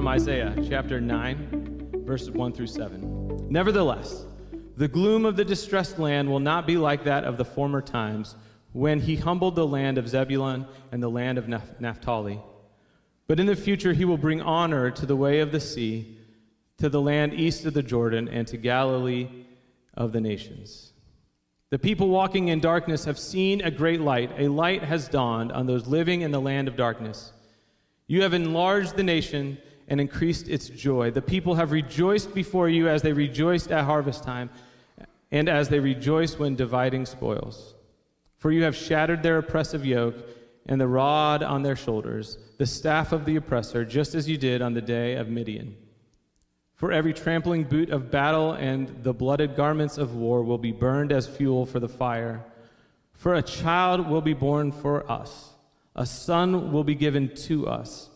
from Isaiah chapter 9, verses 1 through 7. Nevertheless, the gloom of the distressed land will not be like that of the former times when he humbled the land of Zebulun and the land of Naphtali. But in the future, he will bring honor to the way of the sea, to the land east of the Jordan, and to Galilee of the nations. The people walking in darkness have seen a great light. A light has dawned on those living in the land of darkness. You have enlarged the nation and increased its joy. The people have rejoiced before you as they rejoiced at harvest time and as they rejoice when dividing spoils. For you have shattered their oppressive yoke and the rod on their shoulders, the staff of the oppressor, just as you did on the day of Midian. For every trampling boot of battle and the blooded garments of war will be burned as fuel for the fire. For a child will be born for us, a son will be given to us,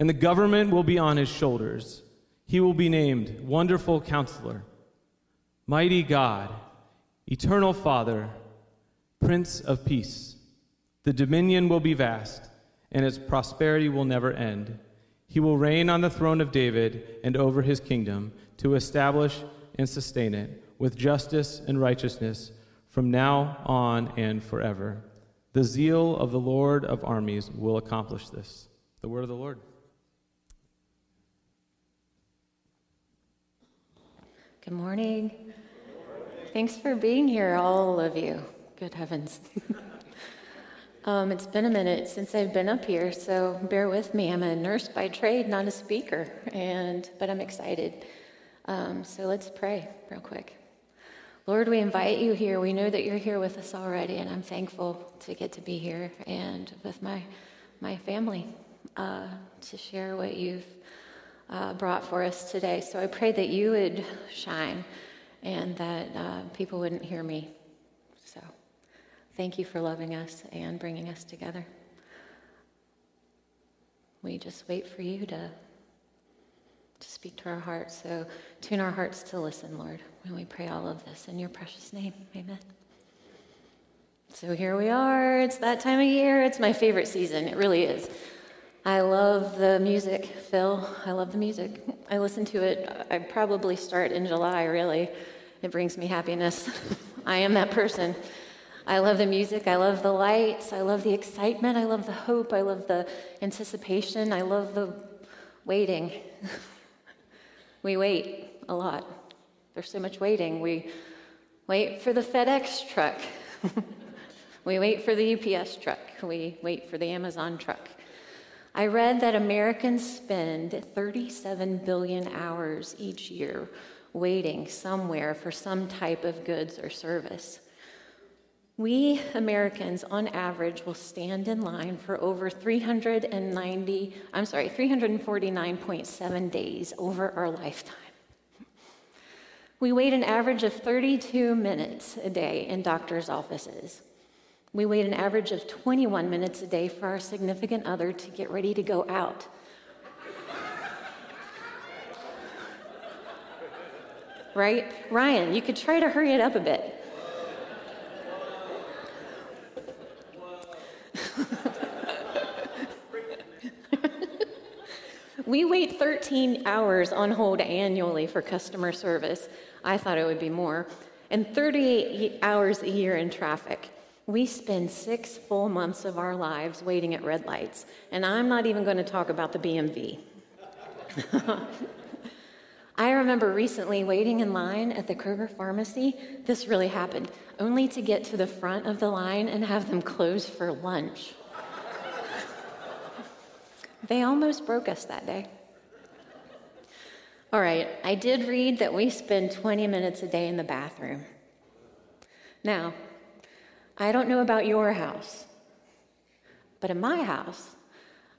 and the government will be on his shoulders. He will be named Wonderful Counselor, Mighty God, Eternal Father, Prince of Peace. The dominion will be vast, and its prosperity will never end. He will reign on the throne of David and over his kingdom to establish and sustain it with justice and righteousness from now on and forever. The zeal of the Lord of armies will accomplish this. The word of the Lord. Good morning. Thanks for being here, all of you. Good heavens. Um, it's been a minute since I've been up here, so bear with me. I'm a nurse by trade, not a speaker, and but I'm excited. Um, so let's pray real quick. Lord, we invite you here. We know that you're here with us already, and I'm thankful to get to be here and with my my family uh, to share what you've uh, brought for us today. So I pray that you would shine, and that uh, people wouldn't hear me So Thank you for loving us and bringing us together. We just wait for you to, to speak to our hearts. So tune our hearts to listen, Lord. And we pray all of this in your precious name. Amen. So here we are. It's that time of year. It's my favorite season. It really is. I love the music, Phil. I love the music. I listen to it. I probably start in July, really. It brings me happiness. I am that person. I love the music. I love the lights. I love the excitement. I love the hope. I love the anticipation. I love the waiting. we wait a lot. There's so much waiting. We wait for the FedEx truck. we wait for the UPS truck. We wait for the Amazon truck. I read that Americans spend 37 billion hours each year waiting somewhere for some type of goods or service. We Americans, on average, will stand in line for over 390, I'm sorry, 349.7 days over our lifetime. We wait an average of 32 minutes a day in doctor's offices. We wait an average of 21 minutes a day for our significant other to get ready to go out. right? Ryan, you could try to hurry it up a bit. we wait 13 hours on hold annually for customer service. I thought it would be more. And 38 hours a year in traffic. We spend six full months of our lives waiting at red lights. And I'm not even going to talk about the BMV. I remember recently waiting in line at the Kroger pharmacy. This really happened, only to get to the front of the line and have them close for lunch. they almost broke us that day. All right, I did read that we spend 20 minutes a day in the bathroom. Now, I don't know about your house, but in my house,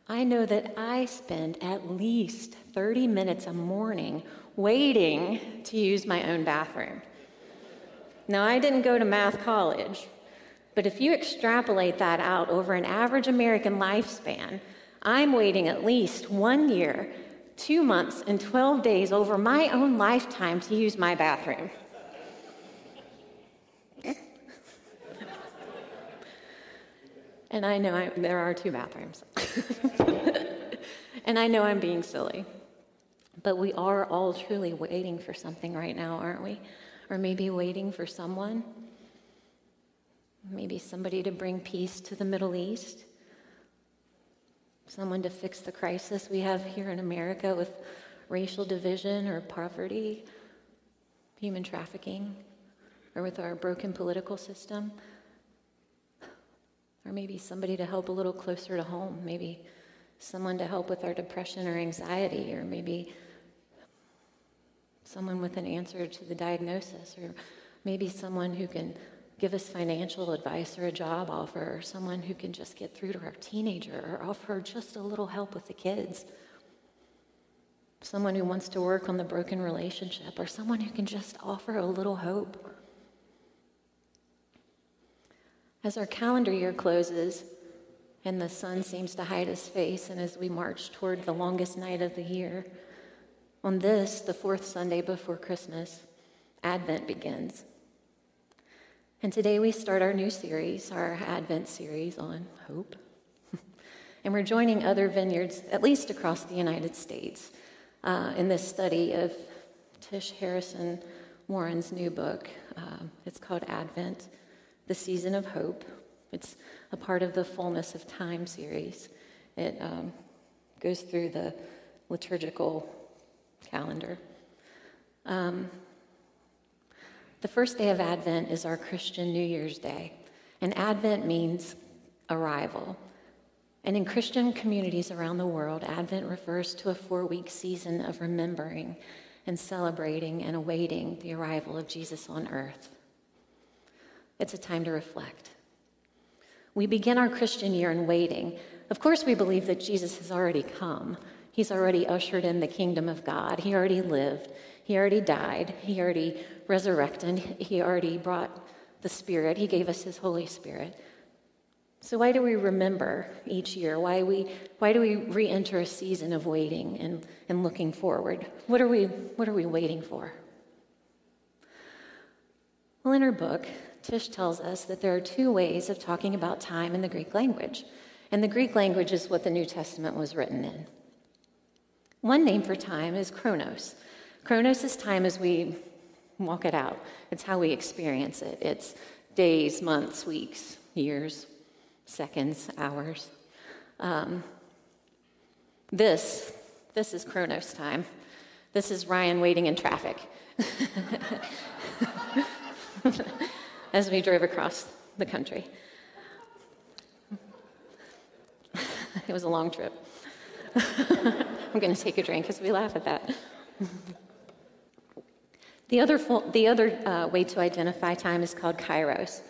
I know that I spend at least 30 minutes a morning waiting to use my own bathroom. Now, I didn't go to math college, but if you extrapolate that out over an average American lifespan, I'm waiting at least one year, two months, and 12 days over my own lifetime to use my bathroom. And I know I, there are two bathrooms. and I know I'm being silly. But we are all truly waiting for something right now, aren't we? Or maybe waiting for someone. Maybe somebody to bring peace to the Middle East. Someone to fix the crisis we have here in America with racial division or poverty, human trafficking, or with our broken political system. Or maybe somebody to help a little closer to home. Maybe someone to help with our depression or anxiety, or maybe someone with an answer to the diagnosis, or maybe someone who can give us financial advice or a job offer, or someone who can just get through to our teenager or offer just a little help with the kids. Someone who wants to work on the broken relationship, or someone who can just offer a little hope. As our calendar year closes and the sun seems to hide his face, and as we march toward the longest night of the year, on this, the fourth Sunday before Christmas, Advent begins. And today we start our new series, our Advent series on hope. and we're joining other vineyards, at least across the United States, uh, in this study of Tish Harrison Warren's new book. Um, it's called Advent the season of hope. It's a part of the Fullness of Time series. It um, goes through the liturgical calendar. Um, the first day of Advent is our Christian New Year's Day, and Advent means arrival. And in Christian communities around the world, Advent refers to a four week season of remembering and celebrating and awaiting the arrival of Jesus on earth. It's a time to reflect. We begin our Christian year in waiting. Of course, we believe that Jesus has already come. He's already ushered in the kingdom of God. He already lived. He already died. He already resurrected. He already brought the Spirit. He gave us His Holy Spirit. So, why do we remember each year? Why, we, why do we re enter a season of waiting and, and looking forward? What are, we, what are we waiting for? Well, in her book, Tish tells us that there are two ways of talking about time in the Greek language. And the Greek language is what the New Testament was written in. One name for time is chronos. Chronos is time as we walk it out, it's how we experience it. It's days, months, weeks, years, seconds, hours. Um, this, this is chronos time. This is Ryan waiting in traffic. as we drove across the country. it was a long trip. I'm going to take a drink because we laugh at that. the other, the other uh, way to identify time is called kairos.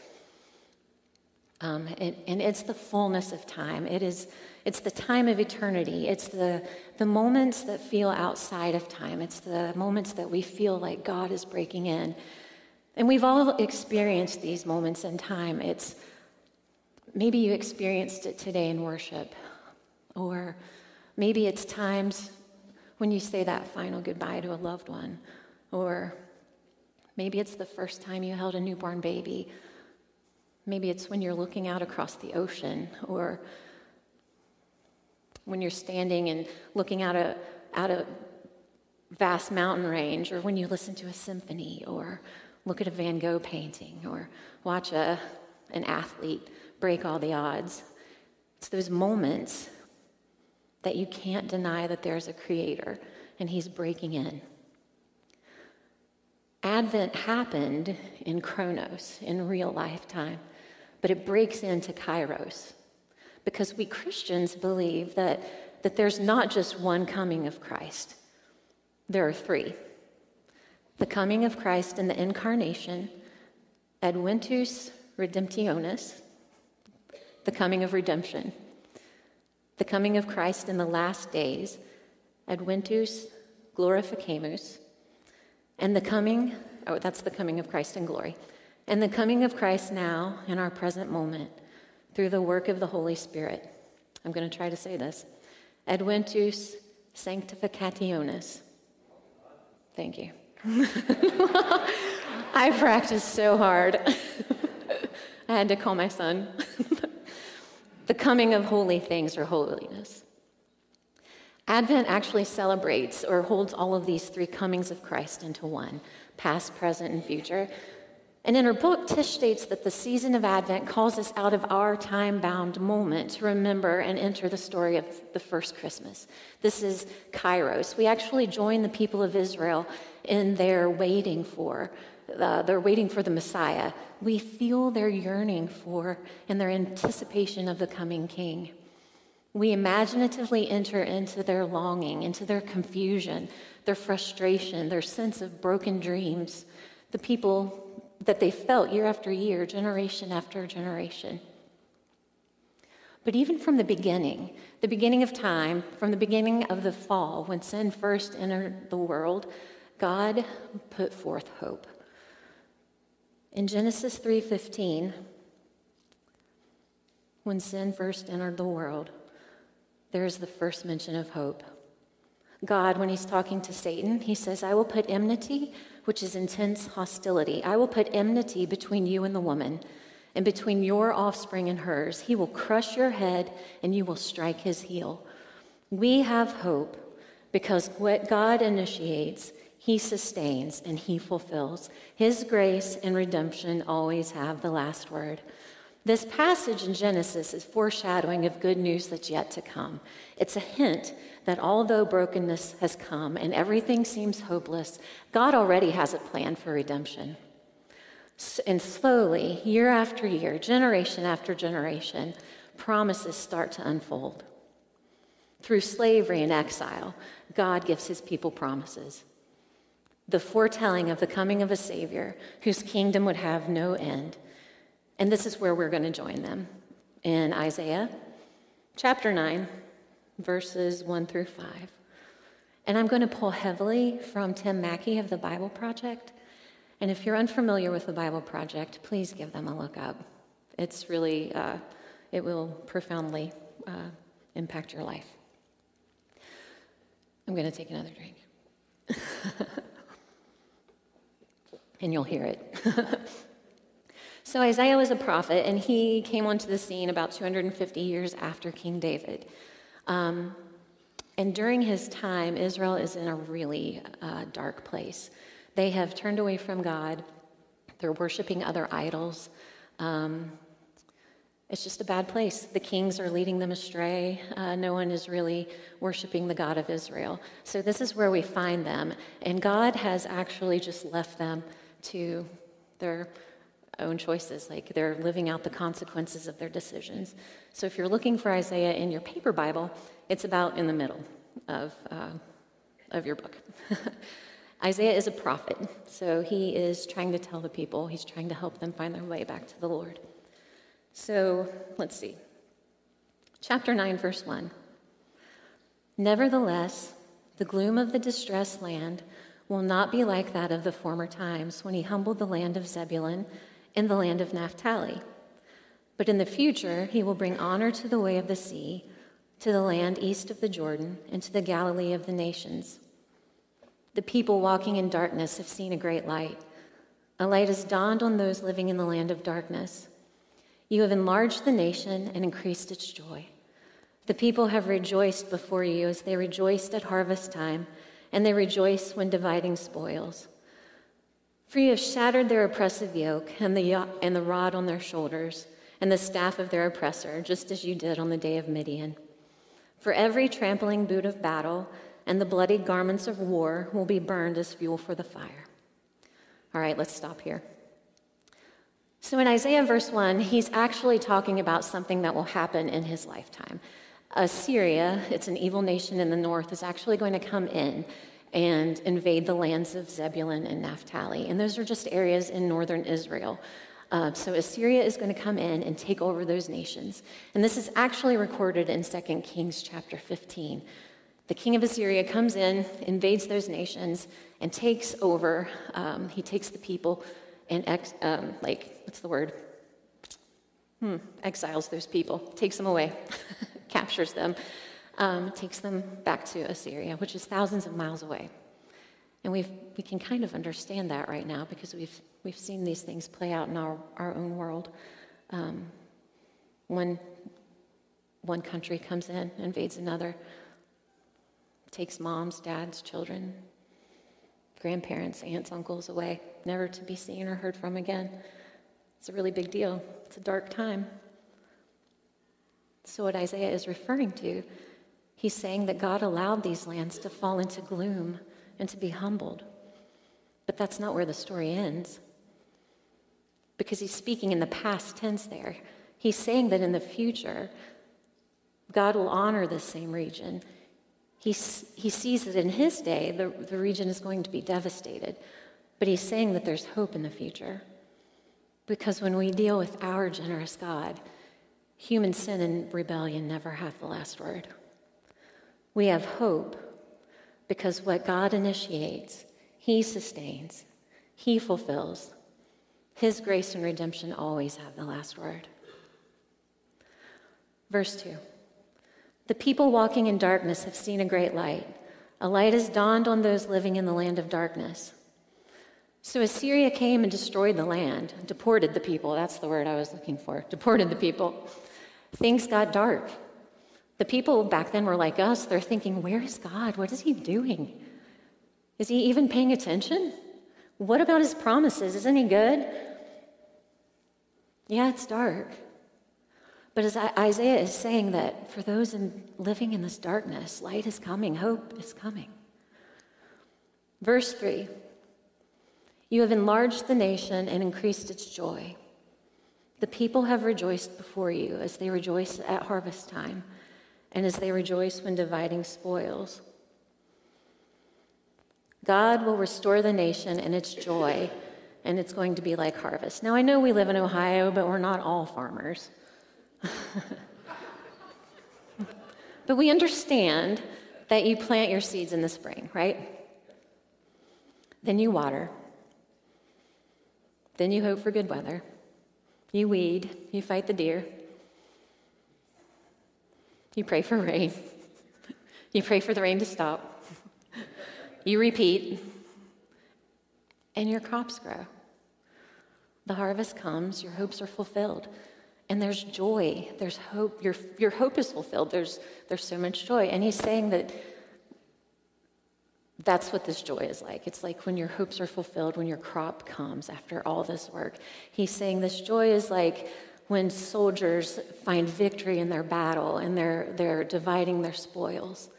Um, and, and, it's the fullness of time. It is, it's the time of eternity. It's the, the moments that feel outside of time. It's the moments that we feel like God is breaking in. And we've all experienced these moments in time. It's maybe you experienced it today in worship, or maybe it's times when you say that final goodbye to a loved one, or maybe it's the first time you held a newborn baby. Maybe it's when you're looking out across the ocean, or when you're standing and looking out a, out a vast mountain range, or when you listen to a symphony, or look at a Van Gogh painting or watch a, an athlete break all the odds. It's those moments that you can't deny that there's a creator and he's breaking in. Advent happened in Chronos, in real lifetime, but it breaks into Kairos because we Christians believe that, that there's not just one coming of Christ, there are three the coming of Christ in the incarnation, Adventus Redemptionis, the coming of redemption, the coming of Christ in the last days, Adventus Glorificamus, and the coming, oh, that's the coming of Christ in glory, and the coming of Christ now in our present moment through the work of the Holy Spirit. I'm going to try to say this Adventus Sanctificationis. Thank you. I practiced so hard. I had to call my son. the coming of holy things or holiness. Advent actually celebrates or holds all of these three comings of Christ into one past, present, and future. And in her book, Tish states that the season of Advent calls us out of our time bound moment to remember and enter the story of the first Christmas. This is Kairos. We actually join the people of Israel in their waiting for. Uh, they're waiting for the Messiah. We feel their yearning for and their anticipation of the coming King. We imaginatively enter into their longing, into their confusion, their frustration, their sense of broken dreams, the people that they felt year after year, generation after generation. But even from the beginning, the beginning of time, from the beginning of the fall, when sin first entered the world, God put forth hope. In Genesis 3:15, when sin first entered the world, there is the first mention of hope. God, when he's talking to Satan, he says, I will put enmity, which is intense hostility. I will put enmity between you and the woman, and between your offspring and hers. He will crush your head, and you will strike his heel. We have hope because what God initiates, he sustains and he fulfills. His grace and redemption always have the last word. This passage in Genesis is foreshadowing of good news that's yet to come. It's a hint that although brokenness has come and everything seems hopeless, God already has a plan for redemption. And slowly, year after year, generation after generation, promises start to unfold. Through slavery and exile, God gives his people promises. The foretelling of the coming of a Savior whose kingdom would have no end and this is where we're going to join them in Isaiah chapter 9, verses 1 through 5. And I'm going to pull heavily from Tim Mackie of the Bible Project. And if you're unfamiliar with the Bible Project, please give them a look up. It's really, uh, it will profoundly uh, impact your life. I'm going to take another drink. and you'll hear it. So Isaiah was a prophet, and he came onto the scene about 250 years after King David. Um, and during his time, Israel is in a really uh, dark place. They have turned away from God, they're worshiping other idols. Um, it's just a bad place. The kings are leading them astray. Uh, no one is really worshiping the God of Israel. So, this is where we find them. And God has actually just left them to their own choices, like they're living out the consequences of their decisions. So if you're looking for Isaiah in your paper Bible, it's about in the middle of, uh, of your book. Isaiah is a prophet, so he is trying to tell the people, he's trying to help them find their way back to the Lord. So let's see. Chapter 9, verse 1. Nevertheless, the gloom of the distressed land will not be like that of the former times when he humbled the land of Zebulun in the land of Naphtali. But in the future, he will bring honor to the way of the sea, to the land east of the Jordan, and to the Galilee of the nations. The people walking in darkness have seen a great light. A light has dawned on those living in the land of darkness. You have enlarged the nation and increased its joy. The people have rejoiced before you as they rejoiced at harvest time, and they rejoice when dividing spoils. For you have shattered their oppressive yoke and the, and the rod on their shoulders and the staff of their oppressor, just as you did on the day of Midian. For every trampling boot of battle and the bloody garments of war will be burned as fuel for the fire. All right, let's stop here. So in Isaiah verse 1, he's actually talking about something that will happen in his lifetime. Assyria, it's an evil nation in the north, is actually going to come in and invade the lands of Zebulun and Naphtali. And those are just areas in northern Israel. Uh, so Assyria is going to come in and take over those nations. And this is actually recorded in 2 Kings chapter 15. The king of Assyria comes in, invades those nations, and takes over. Um, he takes the people and, ex- um, like, what's the word? Hmm, exiles those people, takes them away, captures them um, takes them back to Assyria, which is thousands of miles away. And we we can kind of understand that right now because we've, we've seen these things play out in our, our own world. Um, when one country comes in, invades another, takes moms, dads, children, grandparents, aunts, uncles away, never to be seen or heard from again. It's a really big deal. It's a dark time. So, what Isaiah is referring to, he's saying that God allowed these lands to fall into gloom and to be humbled. But that's not where the story ends. Because he's speaking in the past tense there. He's saying that in the future, God will honor this same region. He, he sees that in his day, the, the region is going to be devastated. But he's saying that there's hope in the future. Because when we deal with our generous God, human sin and rebellion never have the last word. We have hope because what God initiates, He sustains, He fulfills. His grace and redemption always have the last word. Verse 2 The people walking in darkness have seen a great light. A light has dawned on those living in the land of darkness. So Assyria came and destroyed the land, deported the people. That's the word I was looking for. Deported the people. Things got dark. The people back then were like us. They're thinking, where is God? What is he doing? Is he even paying attention? What about his promises? Isn't he good? Yeah, it's dark. But as Isaiah is saying that for those in, living in this darkness, light is coming, hope is coming. Verse 3 You have enlarged the nation and increased its joy. The people have rejoiced before you as they rejoice at harvest time and as they rejoice when dividing spoils. God will restore the nation and its joy, and it's going to be like harvest. Now, I know we live in Ohio, but we're not all farmers. but we understand that you plant your seeds in the spring, right? Then you water. Then you hope for good weather. You weed. You fight the deer. You pray for rain. You pray for the rain to stop. You repeat. And your crops grow. The harvest comes, your hopes are fulfilled. And there's joy, there's hope. Your, your hope is fulfilled. There's, there's so much joy. And he's saying that that's what this joy is like. It's like when your hopes are fulfilled, when your crop comes after all this work. He's saying this joy is like when soldiers find victory in their battle and they're, they're dividing their spoils.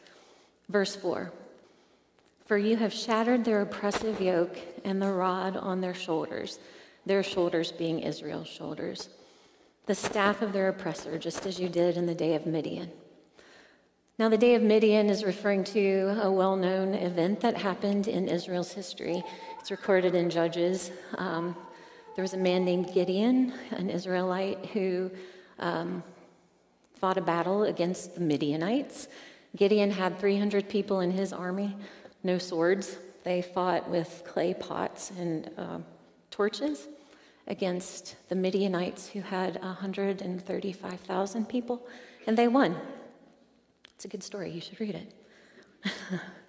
Verse 4 For you have shattered their oppressive yoke and the rod on their shoulders, their shoulders being Israel's shoulders the staff of their oppressor, just as you did in the day of Midian. Now, the day of Midian is referring to a well known event that happened in Israel's history. It's recorded in Judges. Um, there was a man named Gideon, an Israelite, who um, fought a battle against the Midianites. Gideon had 300 people in his army, no swords. They fought with clay pots and uh, torches against the Midianites, who had 135,000 people, and they won. It's a good story. You should read it.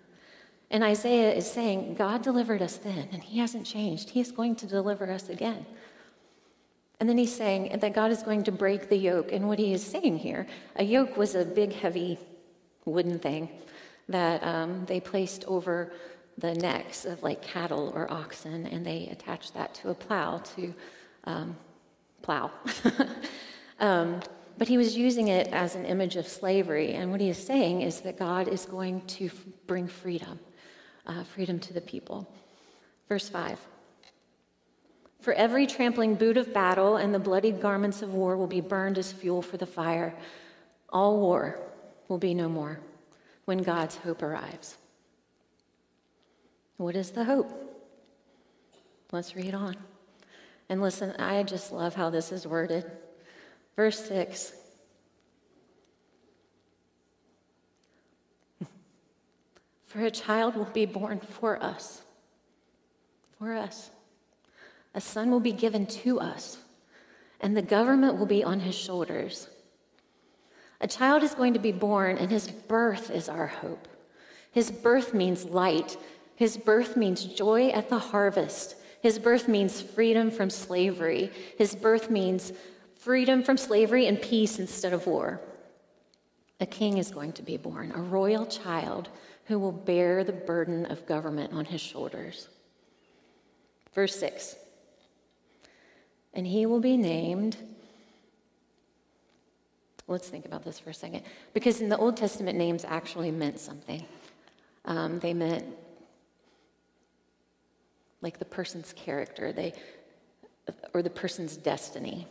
and Isaiah is saying, God delivered us then, and He hasn't changed. He is going to deliver us again. And then he's saying that God is going to break the yoke. And what he is saying here, a yoke was a big, heavy wooden thing that um, they placed over the necks of like cattle or oxen, and they attached that to a plow to um, plow. um, but he was using it as an image of slavery. And what he is saying is that God is going to f- bring freedom, uh, freedom to the people. Verse 5 For every trampling boot of battle and the bloodied garments of war will be burned as fuel for the fire. All war will be no more when God's hope arrives. What is the hope? Let's read on. And listen, I just love how this is worded. Verse 6 For a child will be born for us. For us. A son will be given to us, and the government will be on his shoulders. A child is going to be born, and his birth is our hope. His birth means light his birth means joy at the harvest. His birth means freedom from slavery. His birth means freedom from slavery and peace instead of war. A king is going to be born, a royal child who will bear the burden of government on his shoulders. Verse 6 And he will be named. Let's think about this for a second. Because in the Old Testament, names actually meant something. Um, they meant like the person's character, they, or the person's destiny.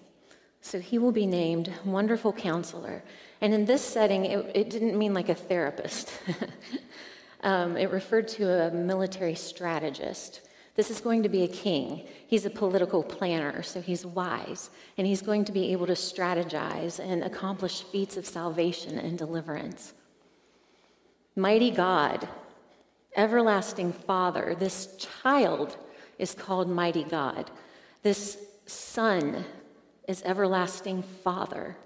So he will be named Wonderful Counselor. And in this setting, it, it didn't mean like a therapist, um, it referred to a military strategist. This is going to be a king. He's a political planner, so he's wise, and he's going to be able to strategize and accomplish feats of salvation and deliverance. Mighty God, everlasting Father, this child is called Mighty God. This son is everlasting Father.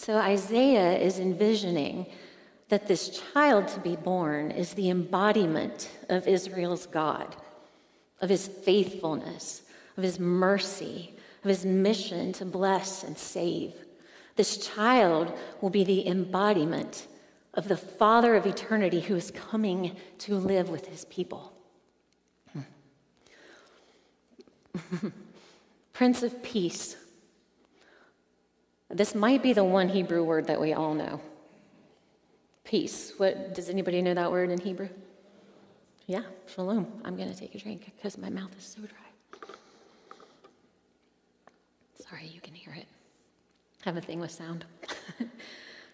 So Isaiah is envisioning that this child to be born is the embodiment of Israel's God, of his faithfulness, of his mercy, of his mission to bless and save. This child will be the embodiment of the Father of eternity who is coming to live with his people. Prince of Peace. This might be the one Hebrew word that we all know. Peace. What does anybody know that word in Hebrew? Yeah, shalom. I'm going to take a drink because my mouth is so dry. Sorry, you can hear it. I have a thing with sound.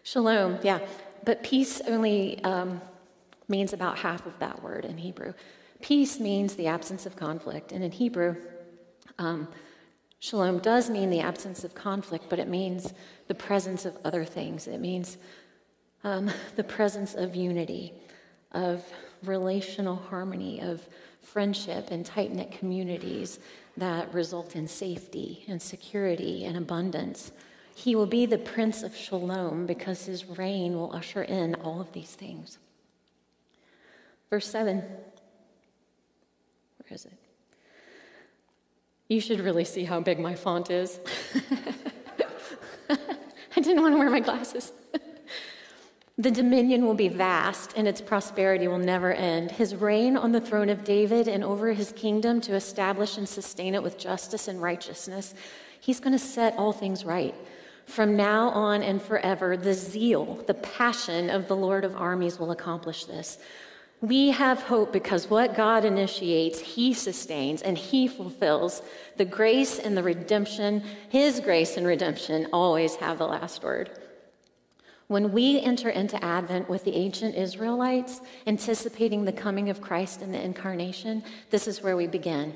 shalom, yeah. But peace only um, means about half of that word in Hebrew. Peace means the absence of conflict, and in Hebrew, um, shalom does mean the absence of conflict, but it means the presence of other things. It means um, the presence of unity, of relational harmony, of friendship and tight knit communities that result in safety and security and abundance. He will be the Prince of Shalom because his reign will usher in all of these things. Verse 7. Where is it? You should really see how big my font is. I didn't want to wear my glasses. the dominion will be vast and its prosperity will never end. His reign on the throne of David and over his kingdom to establish and sustain it with justice and righteousness. He's going to set all things right. From now on and forever, the zeal, the passion of the Lord of armies will accomplish this. We have hope because what God initiates, He sustains and He fulfills. The grace and the redemption, His grace and redemption always have the last word. When we enter into Advent with the ancient Israelites, anticipating the coming of Christ in the incarnation, this is where we begin.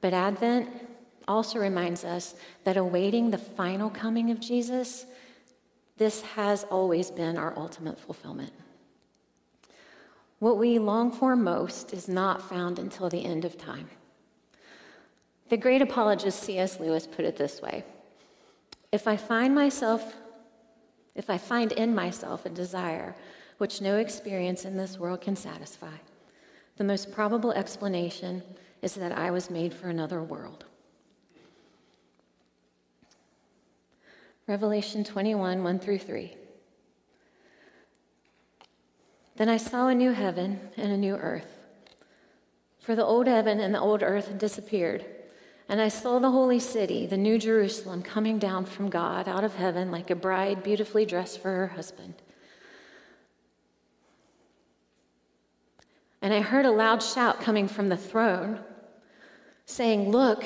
But Advent also reminds us that awaiting the final coming of Jesus, this has always been our ultimate fulfillment. What we long for most is not found until the end of time. The great apologist C.S. Lewis put it this way If I find myself, if I find in myself a desire which no experience in this world can satisfy, the most probable explanation is that I was made for another world. Revelation 21, 1 through 3. Then I saw a new heaven and a new earth. For the old heaven and the old earth had disappeared. And I saw the holy city, the new Jerusalem, coming down from God out of heaven like a bride beautifully dressed for her husband. And I heard a loud shout coming from the throne, saying, Look,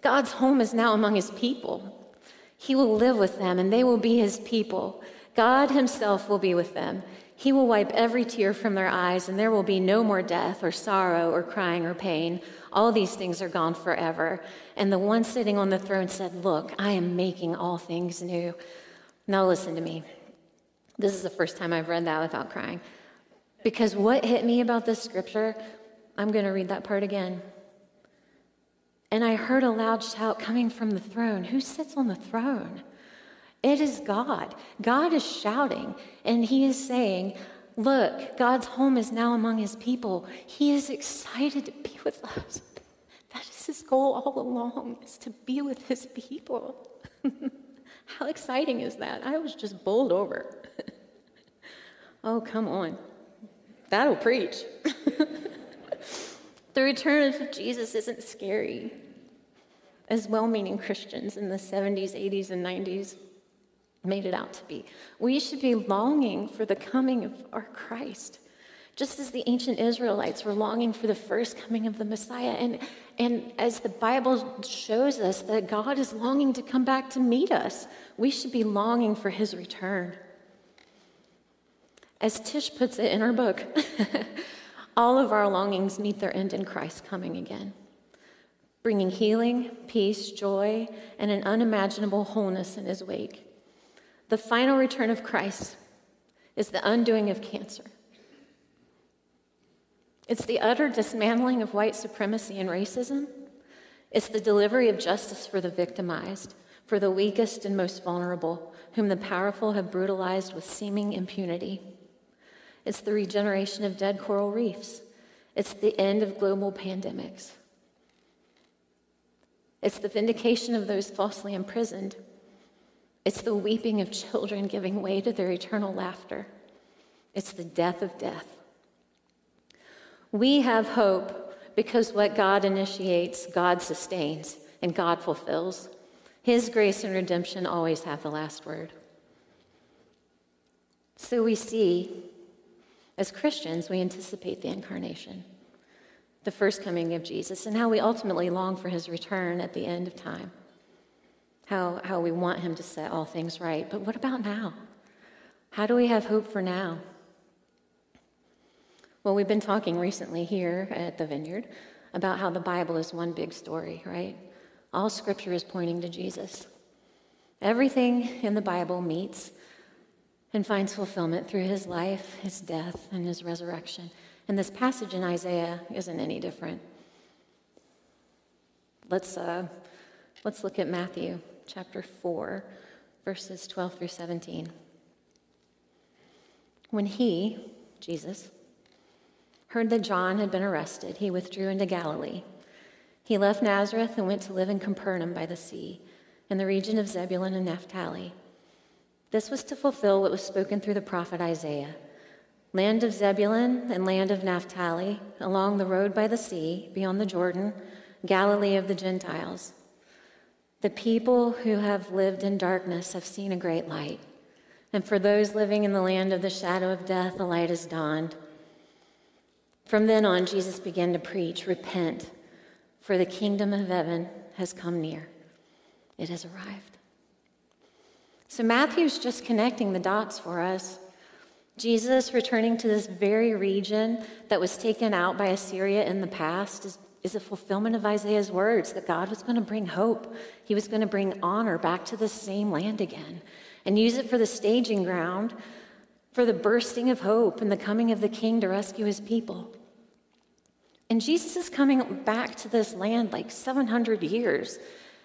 God's home is now among his people. He will live with them, and they will be his people. God Himself will be with them. He will wipe every tear from their eyes, and there will be no more death, or sorrow, or crying, or pain. All these things are gone forever. And the one sitting on the throne said, Look, I am making all things new. Now, listen to me. This is the first time I've read that without crying. Because what hit me about this scripture, I'm going to read that part again. And I heard a loud shout coming from the throne Who sits on the throne? It is God. God is shouting and he is saying, Look, God's home is now among his people. He is excited to be with us. That is his goal all along, is to be with his people. How exciting is that? I was just bowled over. Oh, come on. That'll preach. the return of Jesus isn't scary, as well meaning Christians in the 70s, 80s, and 90s made it out to be. We should be longing for the coming of our Christ, just as the ancient Israelites were longing for the first coming of the Messiah. And, and as the Bible shows us that God is longing to come back to meet us, we should be longing for his return. As Tish puts it in her book, all of our longings meet their end in Christ coming again, bringing healing, peace, joy, and an unimaginable wholeness in his wake. The final return of Christ is the undoing of cancer. It's the utter dismantling of white supremacy and racism. It's the delivery of justice for the victimized, for the weakest and most vulnerable, whom the powerful have brutalized with seeming impunity. It's the regeneration of dead coral reefs. It's the end of global pandemics. It's the vindication of those falsely imprisoned it's the weeping of children giving way to their eternal laughter. It's the death of death. We have hope because what God initiates, God sustains, and God fulfills. His grace and redemption always have the last word. So we see, as Christians, we anticipate the incarnation, the first coming of Jesus, and how we ultimately long for his return at the end of time how, how we want Him to set all things right. But what about now? How do we have hope for now? Well, we've been talking recently here at the Vineyard about how the Bible is one big story, right? All scripture is pointing to Jesus. Everything in the Bible meets and finds fulfillment through his life, his death, and his resurrection. And this passage in Isaiah isn't any different. Let's, uh, let's look at Matthew chapter 4, verses 12 through 17. When he, Jesus, heard that John had been arrested, he withdrew into Galilee. He left Nazareth and went to live in Capernaum by the sea, in the region of Zebulun and Naphtali. This was to fulfill what was spoken through the prophet Isaiah land of Zebulun and land of Naphtali, along the road by the sea, beyond the Jordan, Galilee of the Gentiles. The people who have lived in darkness have seen a great light. And for those living in the land of the shadow of death, the light has dawned. From then on, Jesus began to preach Repent, for the kingdom of heaven has come near. It has arrived. So Matthew's just connecting the dots for us. Jesus returning to this very region that was taken out by Assyria in the past is is a fulfillment of Isaiah's words that God was going to bring hope. He was going to bring honor back to the same land again and use it for the staging ground for the bursting of hope and the coming of the king to rescue his people. And Jesus is coming back to this land like 700 years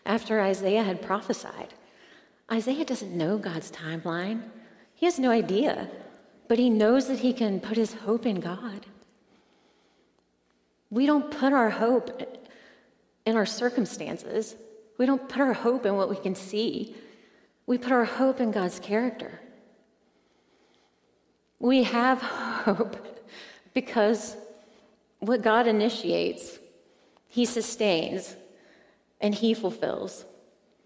after Isaiah had prophesied. Isaiah doesn't know God's timeline, he has no idea, but he knows that he can put his hope in God. We don't put our hope in our circumstances. We don't put our hope in what we can see. We put our hope in God's character. We have hope because what God initiates, He sustains and He fulfills.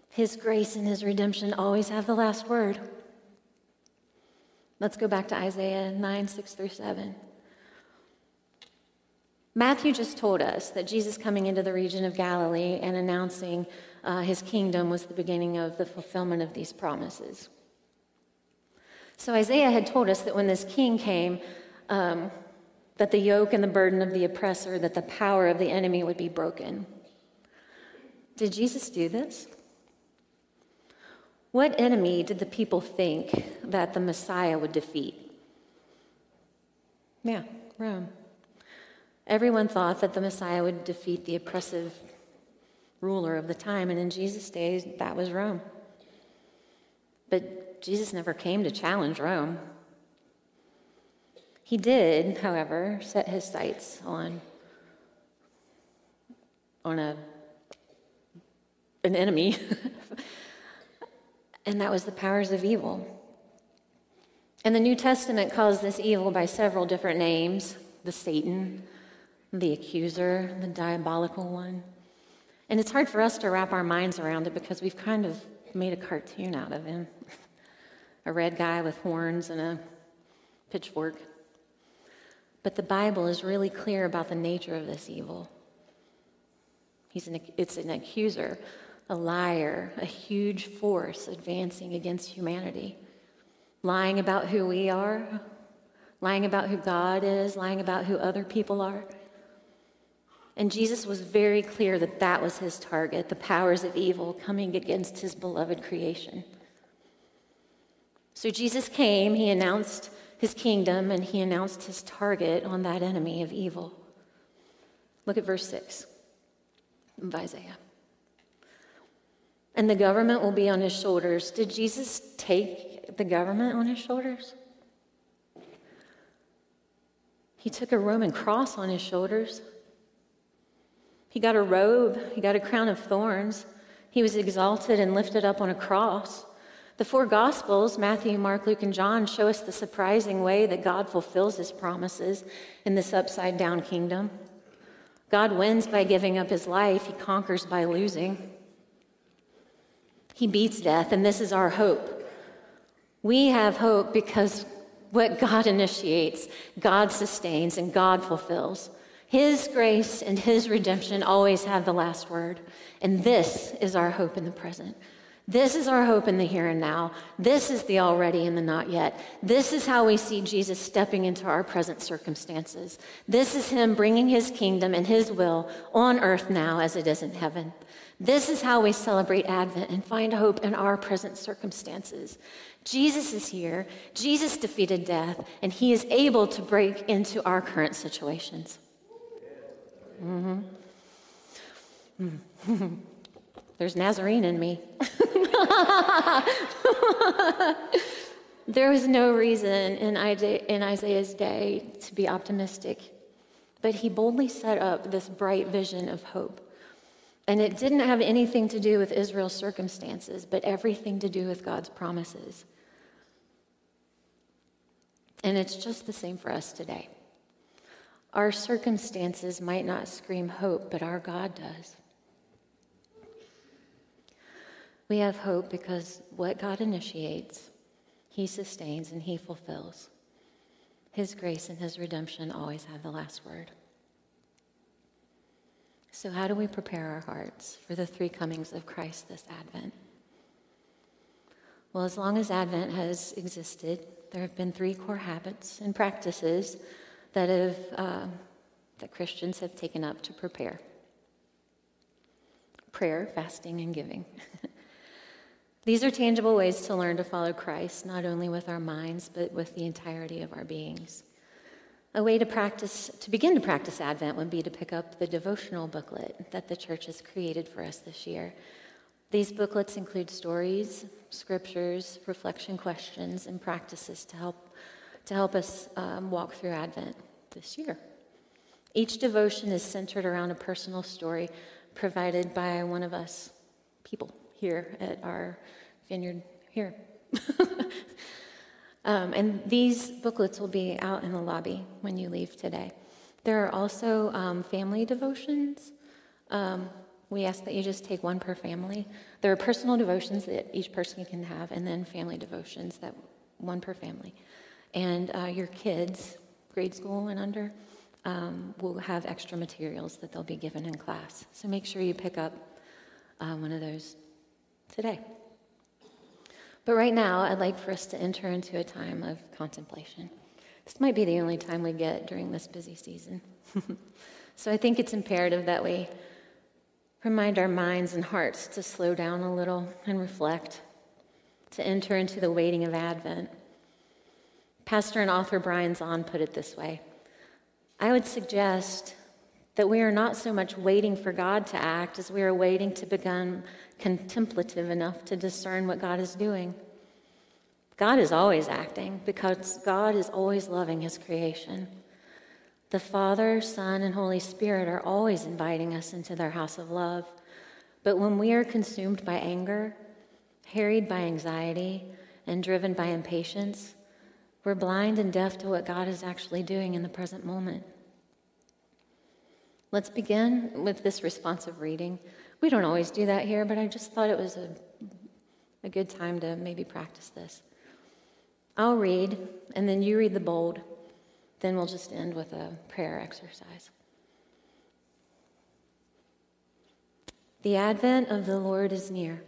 His grace and His redemption always have the last word. Let's go back to Isaiah 9, 6 through 7. Matthew just told us that Jesus coming into the region of Galilee and announcing uh, his kingdom was the beginning of the fulfillment of these promises. So Isaiah had told us that when this king came, um, that the yoke and the burden of the oppressor, that the power of the enemy would be broken. Did Jesus do this? What enemy did the people think that the Messiah would defeat? Yeah, Rome. Everyone thought that the Messiah would defeat the oppressive ruler of the time, and in Jesus' days, that was Rome. But Jesus never came to challenge Rome. He did, however, set his sights on, on a, an enemy, and that was the powers of evil. And the New Testament calls this evil by several different names the Satan, the accuser, the diabolical one. And it's hard for us to wrap our minds around it because we've kind of made a cartoon out of him a red guy with horns and a pitchfork. But the Bible is really clear about the nature of this evil. He's an, it's an accuser, a liar, a huge force advancing against humanity, lying about who we are, lying about who God is, lying about who other people are. And Jesus was very clear that that was his target the powers of evil coming against his beloved creation. So Jesus came, he announced his kingdom, and he announced his target on that enemy of evil. Look at verse 6 of Isaiah. And the government will be on his shoulders. Did Jesus take the government on his shoulders? He took a Roman cross on his shoulders. He got a robe, he got a crown of thorns. He was exalted and lifted up on a cross. The four Gospels, Matthew, Mark, Luke, and John, show us the surprising way that God fulfills his promises in this upside down kingdom. God wins by giving up his life, he conquers by losing. He beats death, and this is our hope. We have hope because what God initiates, God sustains, and God fulfills. His grace and His redemption always have the last word. And this is our hope in the present. This is our hope in the here and now. This is the already and the not yet. This is how we see Jesus stepping into our present circumstances. This is Him bringing His kingdom and His will on earth now as it is in heaven. This is how we celebrate Advent and find hope in our present circumstances. Jesus is here, Jesus defeated death, and He is able to break into our current situations. Mm-hmm. Mm. There's Nazarene in me. there was no reason in Isaiah's day to be optimistic, but he boldly set up this bright vision of hope. And it didn't have anything to do with Israel's circumstances, but everything to do with God's promises. And it's just the same for us today. Our circumstances might not scream hope, but our God does. We have hope because what God initiates, He sustains and He fulfills. His grace and His redemption always have the last word. So, how do we prepare our hearts for the three comings of Christ this Advent? Well, as long as Advent has existed, there have been three core habits and practices that, have, uh, that Christians have taken up to prepare prayer, fasting, and giving. These are tangible ways to learn to follow Christ, not only with our minds, but with the entirety of our beings. A way to practice, to begin to practice Advent would be to pick up the devotional booklet that the church has created for us this year. These booklets include stories, scriptures, reflection questions, and practices to help to help us um, walk through Advent this year. Each devotion is centered around a personal story provided by one of us people here at our vineyard here. um, and these booklets will be out in the lobby when you leave today. There are also um, family devotions. Um, we ask that you just take one per family. There are personal devotions that each person can have, and then family devotions that one per family. And uh, your kids, grade school and under, um, will have extra materials that they'll be given in class. So make sure you pick up uh, one of those today. But right now, I'd like for us to enter into a time of contemplation. This might be the only time we get during this busy season. so I think it's imperative that we remind our minds and hearts to slow down a little and reflect, to enter into the waiting of Advent. Pastor and author Brian Zahnd put it this way I would suggest that we are not so much waiting for God to act as we are waiting to become contemplative enough to discern what God is doing. God is always acting because God is always loving his creation. The Father, Son, and Holy Spirit are always inviting us into their house of love. But when we are consumed by anger, harried by anxiety, and driven by impatience, We're blind and deaf to what God is actually doing in the present moment. Let's begin with this responsive reading. We don't always do that here, but I just thought it was a, a good time to maybe practice this. I'll read, and then you read the bold. Then we'll just end with a prayer exercise. The advent of the Lord is near.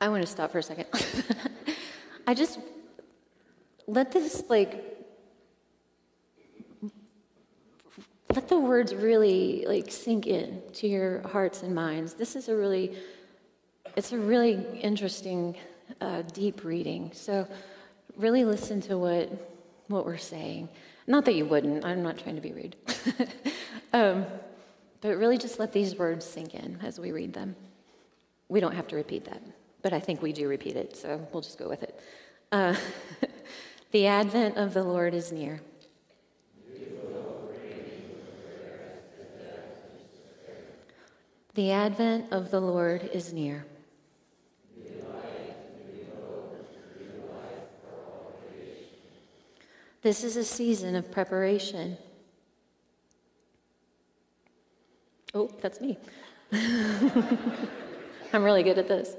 I want to stop for a second. I just let this like let the words really like sink in to your hearts and minds. This is a really it's a really interesting uh, deep reading. So really listen to what what we're saying. Not that you wouldn't. I'm not trying to be rude. um, but really just let these words sink in as we read them. We don't have to repeat that but I think we do repeat it, so we'll just go with it. Uh, the advent of the Lord is near. The advent of the Lord is near. This is a season of preparation. Oh, that's me. I'm really good at this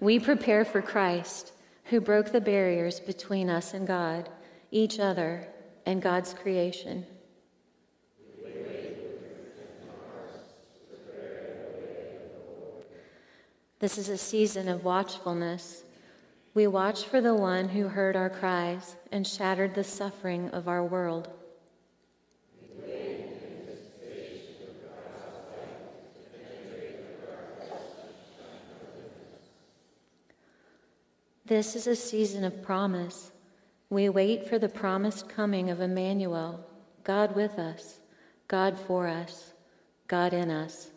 we prepare for Christ, who broke the barriers between us and God, each other, and God's creation. This is a season of watchfulness. We watch for the one who heard our cries and shattered the suffering of our world. This is a season of promise. We wait for the promised coming of Emmanuel, God with us, God for us, God in us.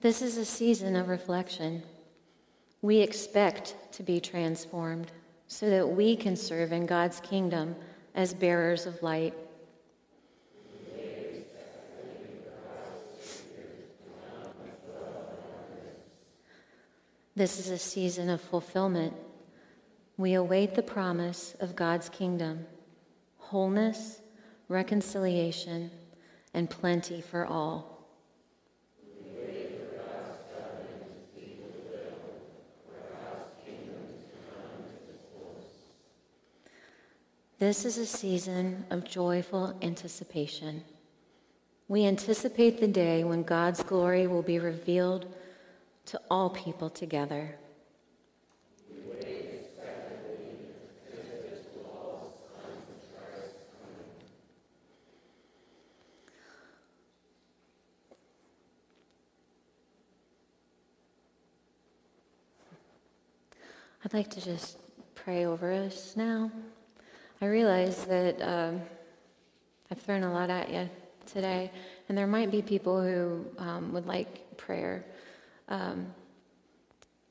This is a season of reflection. We expect to be transformed so that we can serve in God's kingdom as bearers of light. This is a season of fulfillment. We await the promise of God's kingdom wholeness, reconciliation, and plenty for all. This is a season of joyful anticipation. We anticipate the day when God's glory will be revealed to all people together. I'd like to just pray over us now. I realize that um, I've thrown a lot at you today, and there might be people who um, would like prayer. Um,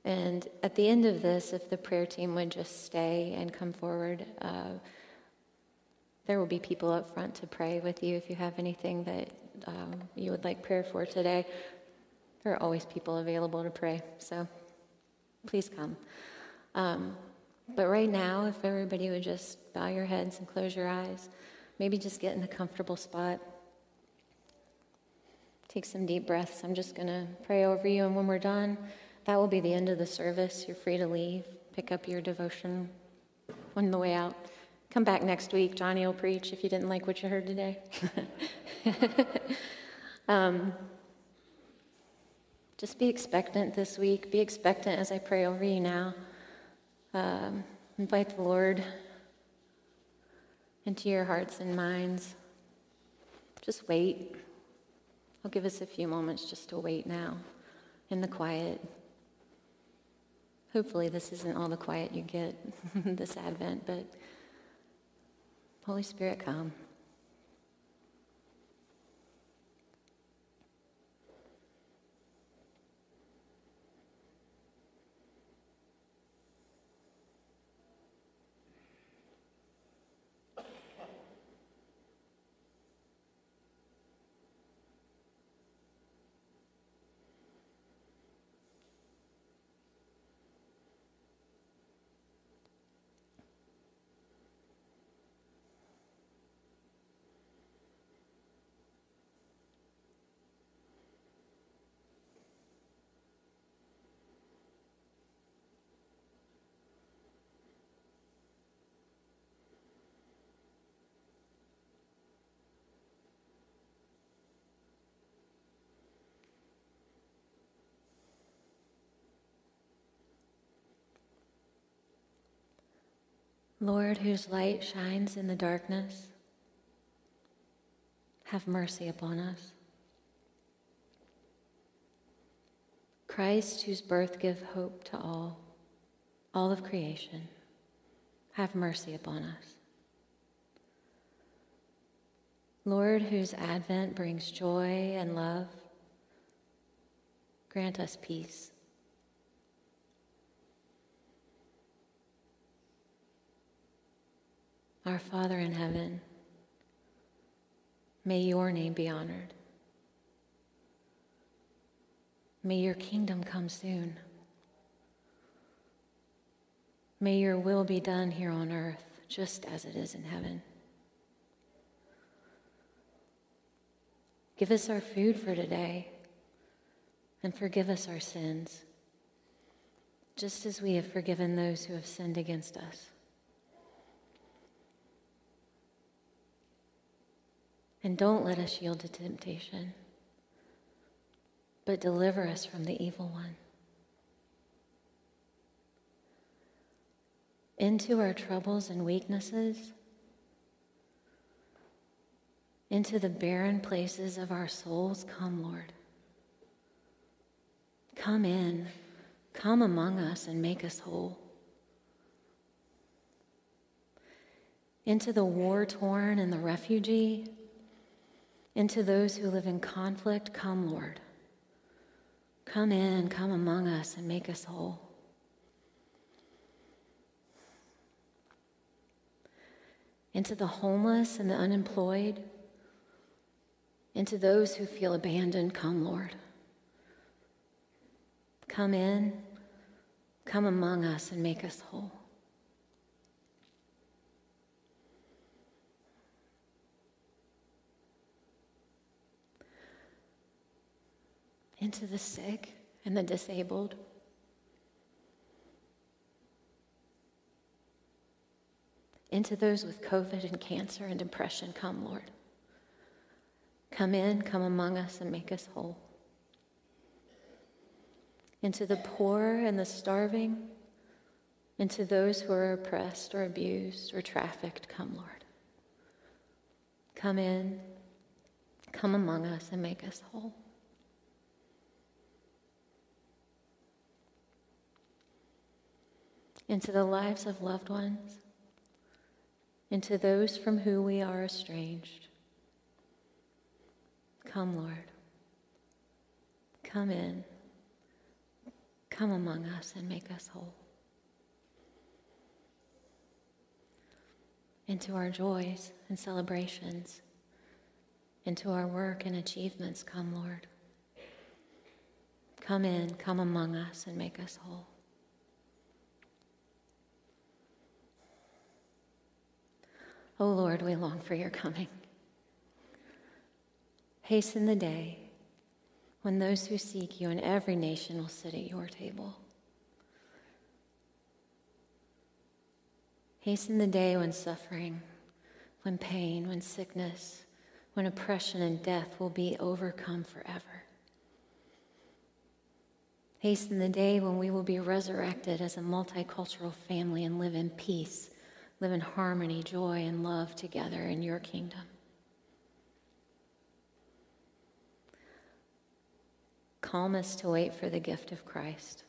and at the end of this, if the prayer team would just stay and come forward, uh, there will be people up front to pray with you if you have anything that um, you would like prayer for today. There are always people available to pray, so please come. Um, but right now, if everybody would just bow your heads and close your eyes, maybe just get in a comfortable spot. Take some deep breaths. I'm just going to pray over you, and when we're done, that will be the end of the service. You're free to leave, pick up your devotion on the way out. Come back next week. Johnny will preach if you didn't like what you heard today. um, just be expectant this week. Be expectant as I pray over you now. Um, invite the Lord into your hearts and minds. Just wait. I'll give us a few moments just to wait now in the quiet. Hopefully, this isn't all the quiet you get this Advent, but Holy Spirit, come. Lord, whose light shines in the darkness, have mercy upon us. Christ, whose birth gives hope to all, all of creation, have mercy upon us. Lord, whose advent brings joy and love, grant us peace. Our Father in heaven, may your name be honored. May your kingdom come soon. May your will be done here on earth, just as it is in heaven. Give us our food for today and forgive us our sins, just as we have forgiven those who have sinned against us. And don't let us yield to temptation, but deliver us from the evil one. Into our troubles and weaknesses, into the barren places of our souls, come, Lord. Come in, come among us and make us whole. Into the war torn and the refugee, into those who live in conflict, come, Lord. Come in, come among us, and make us whole. Into the homeless and the unemployed, into those who feel abandoned, come, Lord. Come in, come among us, and make us whole. Into the sick and the disabled. Into those with COVID and cancer and depression, come, Lord. Come in, come among us, and make us whole. Into the poor and the starving, into those who are oppressed or abused or trafficked, come, Lord. Come in, come among us, and make us whole. Into the lives of loved ones, into those from whom we are estranged. Come, Lord. Come in. Come among us and make us whole. Into our joys and celebrations, into our work and achievements, come, Lord. Come in, come among us, and make us whole. O oh Lord, we long for your coming. Hasten the day when those who seek you in every nation will sit at your table. Hasten the day when suffering, when pain, when sickness, when oppression and death will be overcome forever. Hasten the day when we will be resurrected as a multicultural family and live in peace live in harmony, joy, and love together in your kingdom. Calm us to wait for the gift of Christ.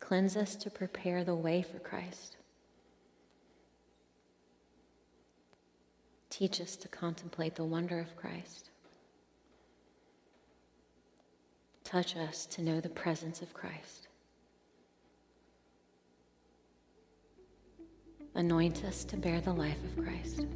Cleanse us to prepare the way for Christ. Teach us to contemplate the wonder of Christ. Touch us to know the presence of Christ. Anoint us to bear the life of Christ.